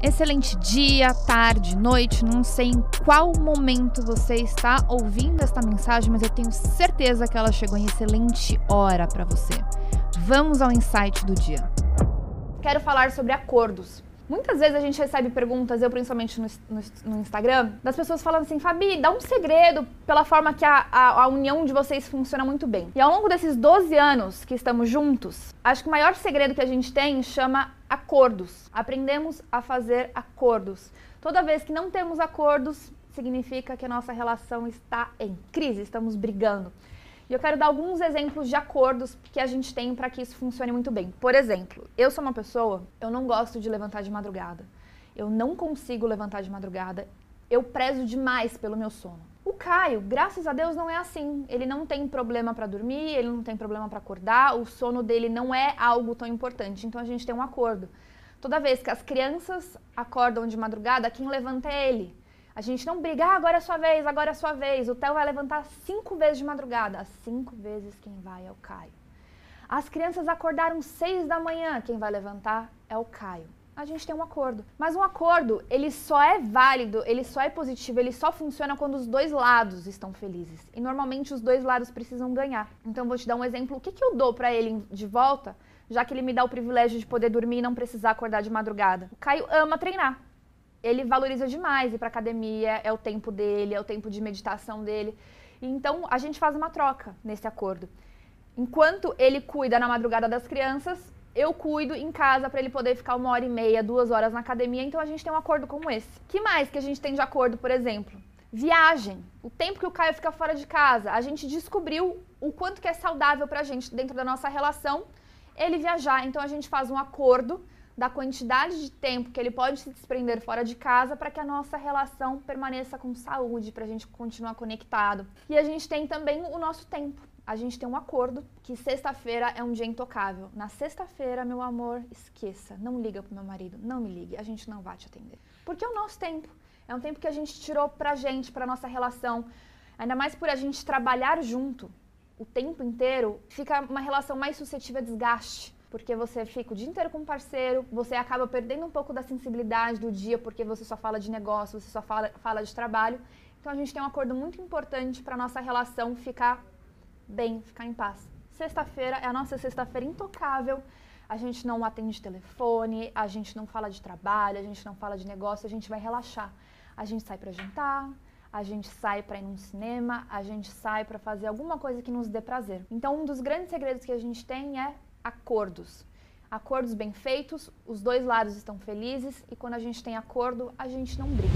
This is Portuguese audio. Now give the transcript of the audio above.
Excelente dia, tarde, noite, não sei em qual momento você está ouvindo esta mensagem, mas eu tenho certeza que ela chegou em excelente hora para você. Vamos ao insight do dia. Quero falar sobre acordos. Muitas vezes a gente recebe perguntas, eu principalmente no, no, no, Instagram, das pessoas falando assim: Fabi, dá um segredo pela forma que a, a, a, união de vocês funciona muito bem. E ao longo desses 12 anos que estamos juntos, acho que o maior segredo que a gente tem chama acordos. Aprendemos a fazer acordos. Toda vez que não temos acordos, significa que a nossa relação está em crise, estamos brigando. E eu quero dar alguns exemplos de acordos que a gente tem para que isso funcione muito bem. Por exemplo, eu sou uma pessoa, eu não gosto de levantar de madrugada. Eu não consigo levantar de madrugada. Eu prezo demais pelo meu sono. O Caio, graças a Deus, não é assim. Ele não tem problema para dormir, ele não tem problema para acordar, o sono dele não é algo tão importante. Então a gente tem um acordo. Toda vez que as crianças acordam de madrugada, quem levanta é ele. A gente não briga, ah, agora é sua vez, agora é sua vez. O Theo vai levantar cinco vezes de madrugada. As cinco vezes quem vai é o Caio. As crianças acordaram seis da manhã, quem vai levantar é o Caio. A gente tem um acordo. Mas um acordo, ele só é válido, ele só é positivo, ele só funciona quando os dois lados estão felizes. E normalmente os dois lados precisam ganhar. Então vou te dar um exemplo. O que, que eu dou para ele de volta, já que ele me dá o privilégio de poder dormir e não precisar acordar de madrugada? O Caio ama treinar ele valoriza demais ir para academia, é o tempo dele, é o tempo de meditação dele. Então a gente faz uma troca nesse acordo. Enquanto ele cuida na madrugada das crianças, eu cuido em casa para ele poder ficar uma hora e meia, duas horas na academia. Então a gente tem um acordo como esse. Que mais que a gente tem de acordo, por exemplo? Viagem. O tempo que o Caio fica fora de casa, a gente descobriu o quanto que é saudável para a gente dentro da nossa relação ele viajar. Então a gente faz um acordo da quantidade de tempo que ele pode se desprender fora de casa para que a nossa relação permaneça com saúde, para a gente continuar conectado. E a gente tem também o nosso tempo. A gente tem um acordo que sexta-feira é um dia intocável. Na sexta-feira, meu amor, esqueça, não liga pro meu marido, não me ligue, a gente não vai te atender. Porque é o nosso tempo. É um tempo que a gente tirou pra gente, pra nossa relação. Ainda mais por a gente trabalhar junto o tempo inteiro, fica uma relação mais suscetível a desgaste porque você fica o dia inteiro com um parceiro, você acaba perdendo um pouco da sensibilidade do dia, porque você só fala de negócio, você só fala, fala de trabalho. Então a gente tem um acordo muito importante para nossa relação ficar bem, ficar em paz. Sexta-feira é a nossa sexta-feira intocável. A gente não atende telefone, a gente não fala de trabalho, a gente não fala de negócio, a gente vai relaxar. A gente sai para jantar, a gente sai para ir num cinema, a gente sai para fazer alguma coisa que nos dê prazer. Então, um dos grandes segredos que a gente tem é acordos. Acordos bem feitos, os dois lados estão felizes e quando a gente tem acordo, a gente não briga.